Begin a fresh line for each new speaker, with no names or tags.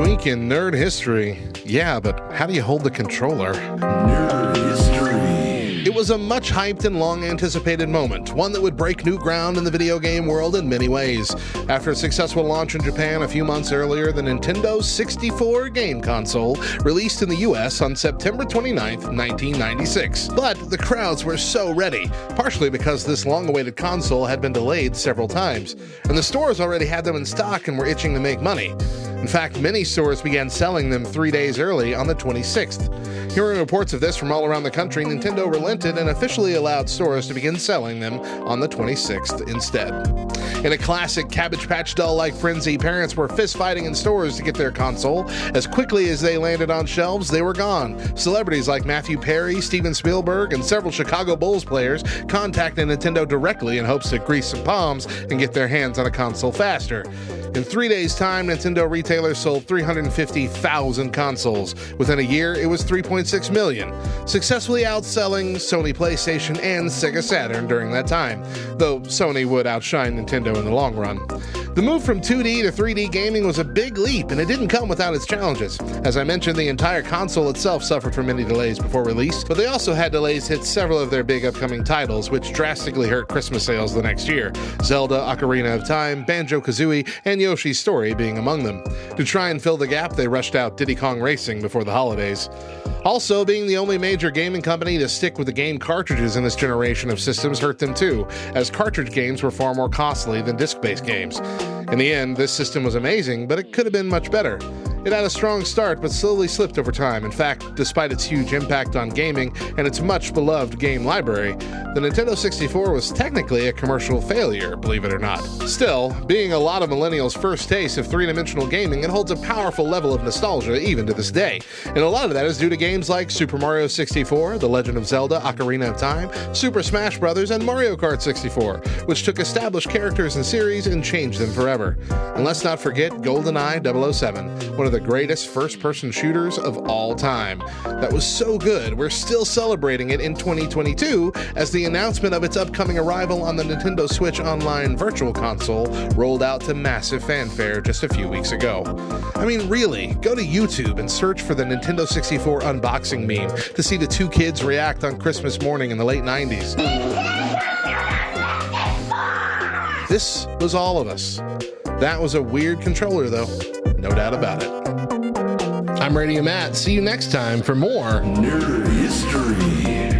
week in nerd history. Yeah, but how do you hold the controller?
Nerd history.
It was a much hyped and long anticipated moment, one that would break new ground in the video game world in many ways. After a successful launch in Japan a few months earlier, the Nintendo 64 game console released in the US on September 29, 1996. But the crowds were so ready, partially because this long awaited console had been delayed several times, and the stores already had them in stock and were itching to make money. In fact, many stores began selling them three days early on the 26th. Hearing reports of this from all around the country, Nintendo relented and officially allowed stores to begin selling them on the 26th instead. In a classic Cabbage Patch Doll like frenzy, parents were fist fighting in stores to get their console. As quickly as they landed on shelves, they were gone. Celebrities like Matthew Perry, Steven Spielberg, and several Chicago Bulls players contacted Nintendo directly in hopes to grease some palms and get their hands on a console faster. In three days' time, Nintendo retailers sold 350,000 consoles. Within a year, it was 3.6 million, successfully outselling Sony PlayStation and Sega Saturn during that time, though Sony would outshine Nintendo in the long run. The move from 2D to 3D gaming was a big leap, and it didn't come without its challenges. As I mentioned, the entire console itself suffered from many delays before release, but they also had delays hit several of their big upcoming titles, which drastically hurt Christmas sales the next year Zelda, Ocarina of Time, Banjo Kazooie, and Yoshi's Story being among them. To try and fill the gap, they rushed out Diddy Kong Racing before the holidays. Also, being the only major gaming company to stick with the game cartridges in this generation of systems hurt them too, as cartridge games were far more costly than disc based games. In the end, this system was amazing, but it could have been much better. It had a strong start, but slowly slipped over time. In fact, despite its huge impact on gaming and its much beloved game library, the Nintendo 64 was technically a commercial failure, believe it or not. Still, being a lot of millennials' first taste of three dimensional gaming, it holds a powerful level of nostalgia even to this day. And a lot of that is due to games like Super Mario 64, The Legend of Zelda Ocarina of Time, Super Smash Bros., and Mario Kart 64, which took established characters and series and changed them forever. And let's not forget GoldenEye 007, one of the greatest first person shooters of all time. That was so good, we're still celebrating it in 2022 as the announcement of its upcoming arrival on the Nintendo Switch Online Virtual Console rolled out to massive fanfare just a few weeks ago. I mean, really, go to YouTube and search for the Nintendo 64 unboxing meme to see the two kids react on Christmas morning in the late 90s. This was all of us. That was a weird controller, though. No doubt about it. I'm Radio Matt. See you next time for more
Nerd history.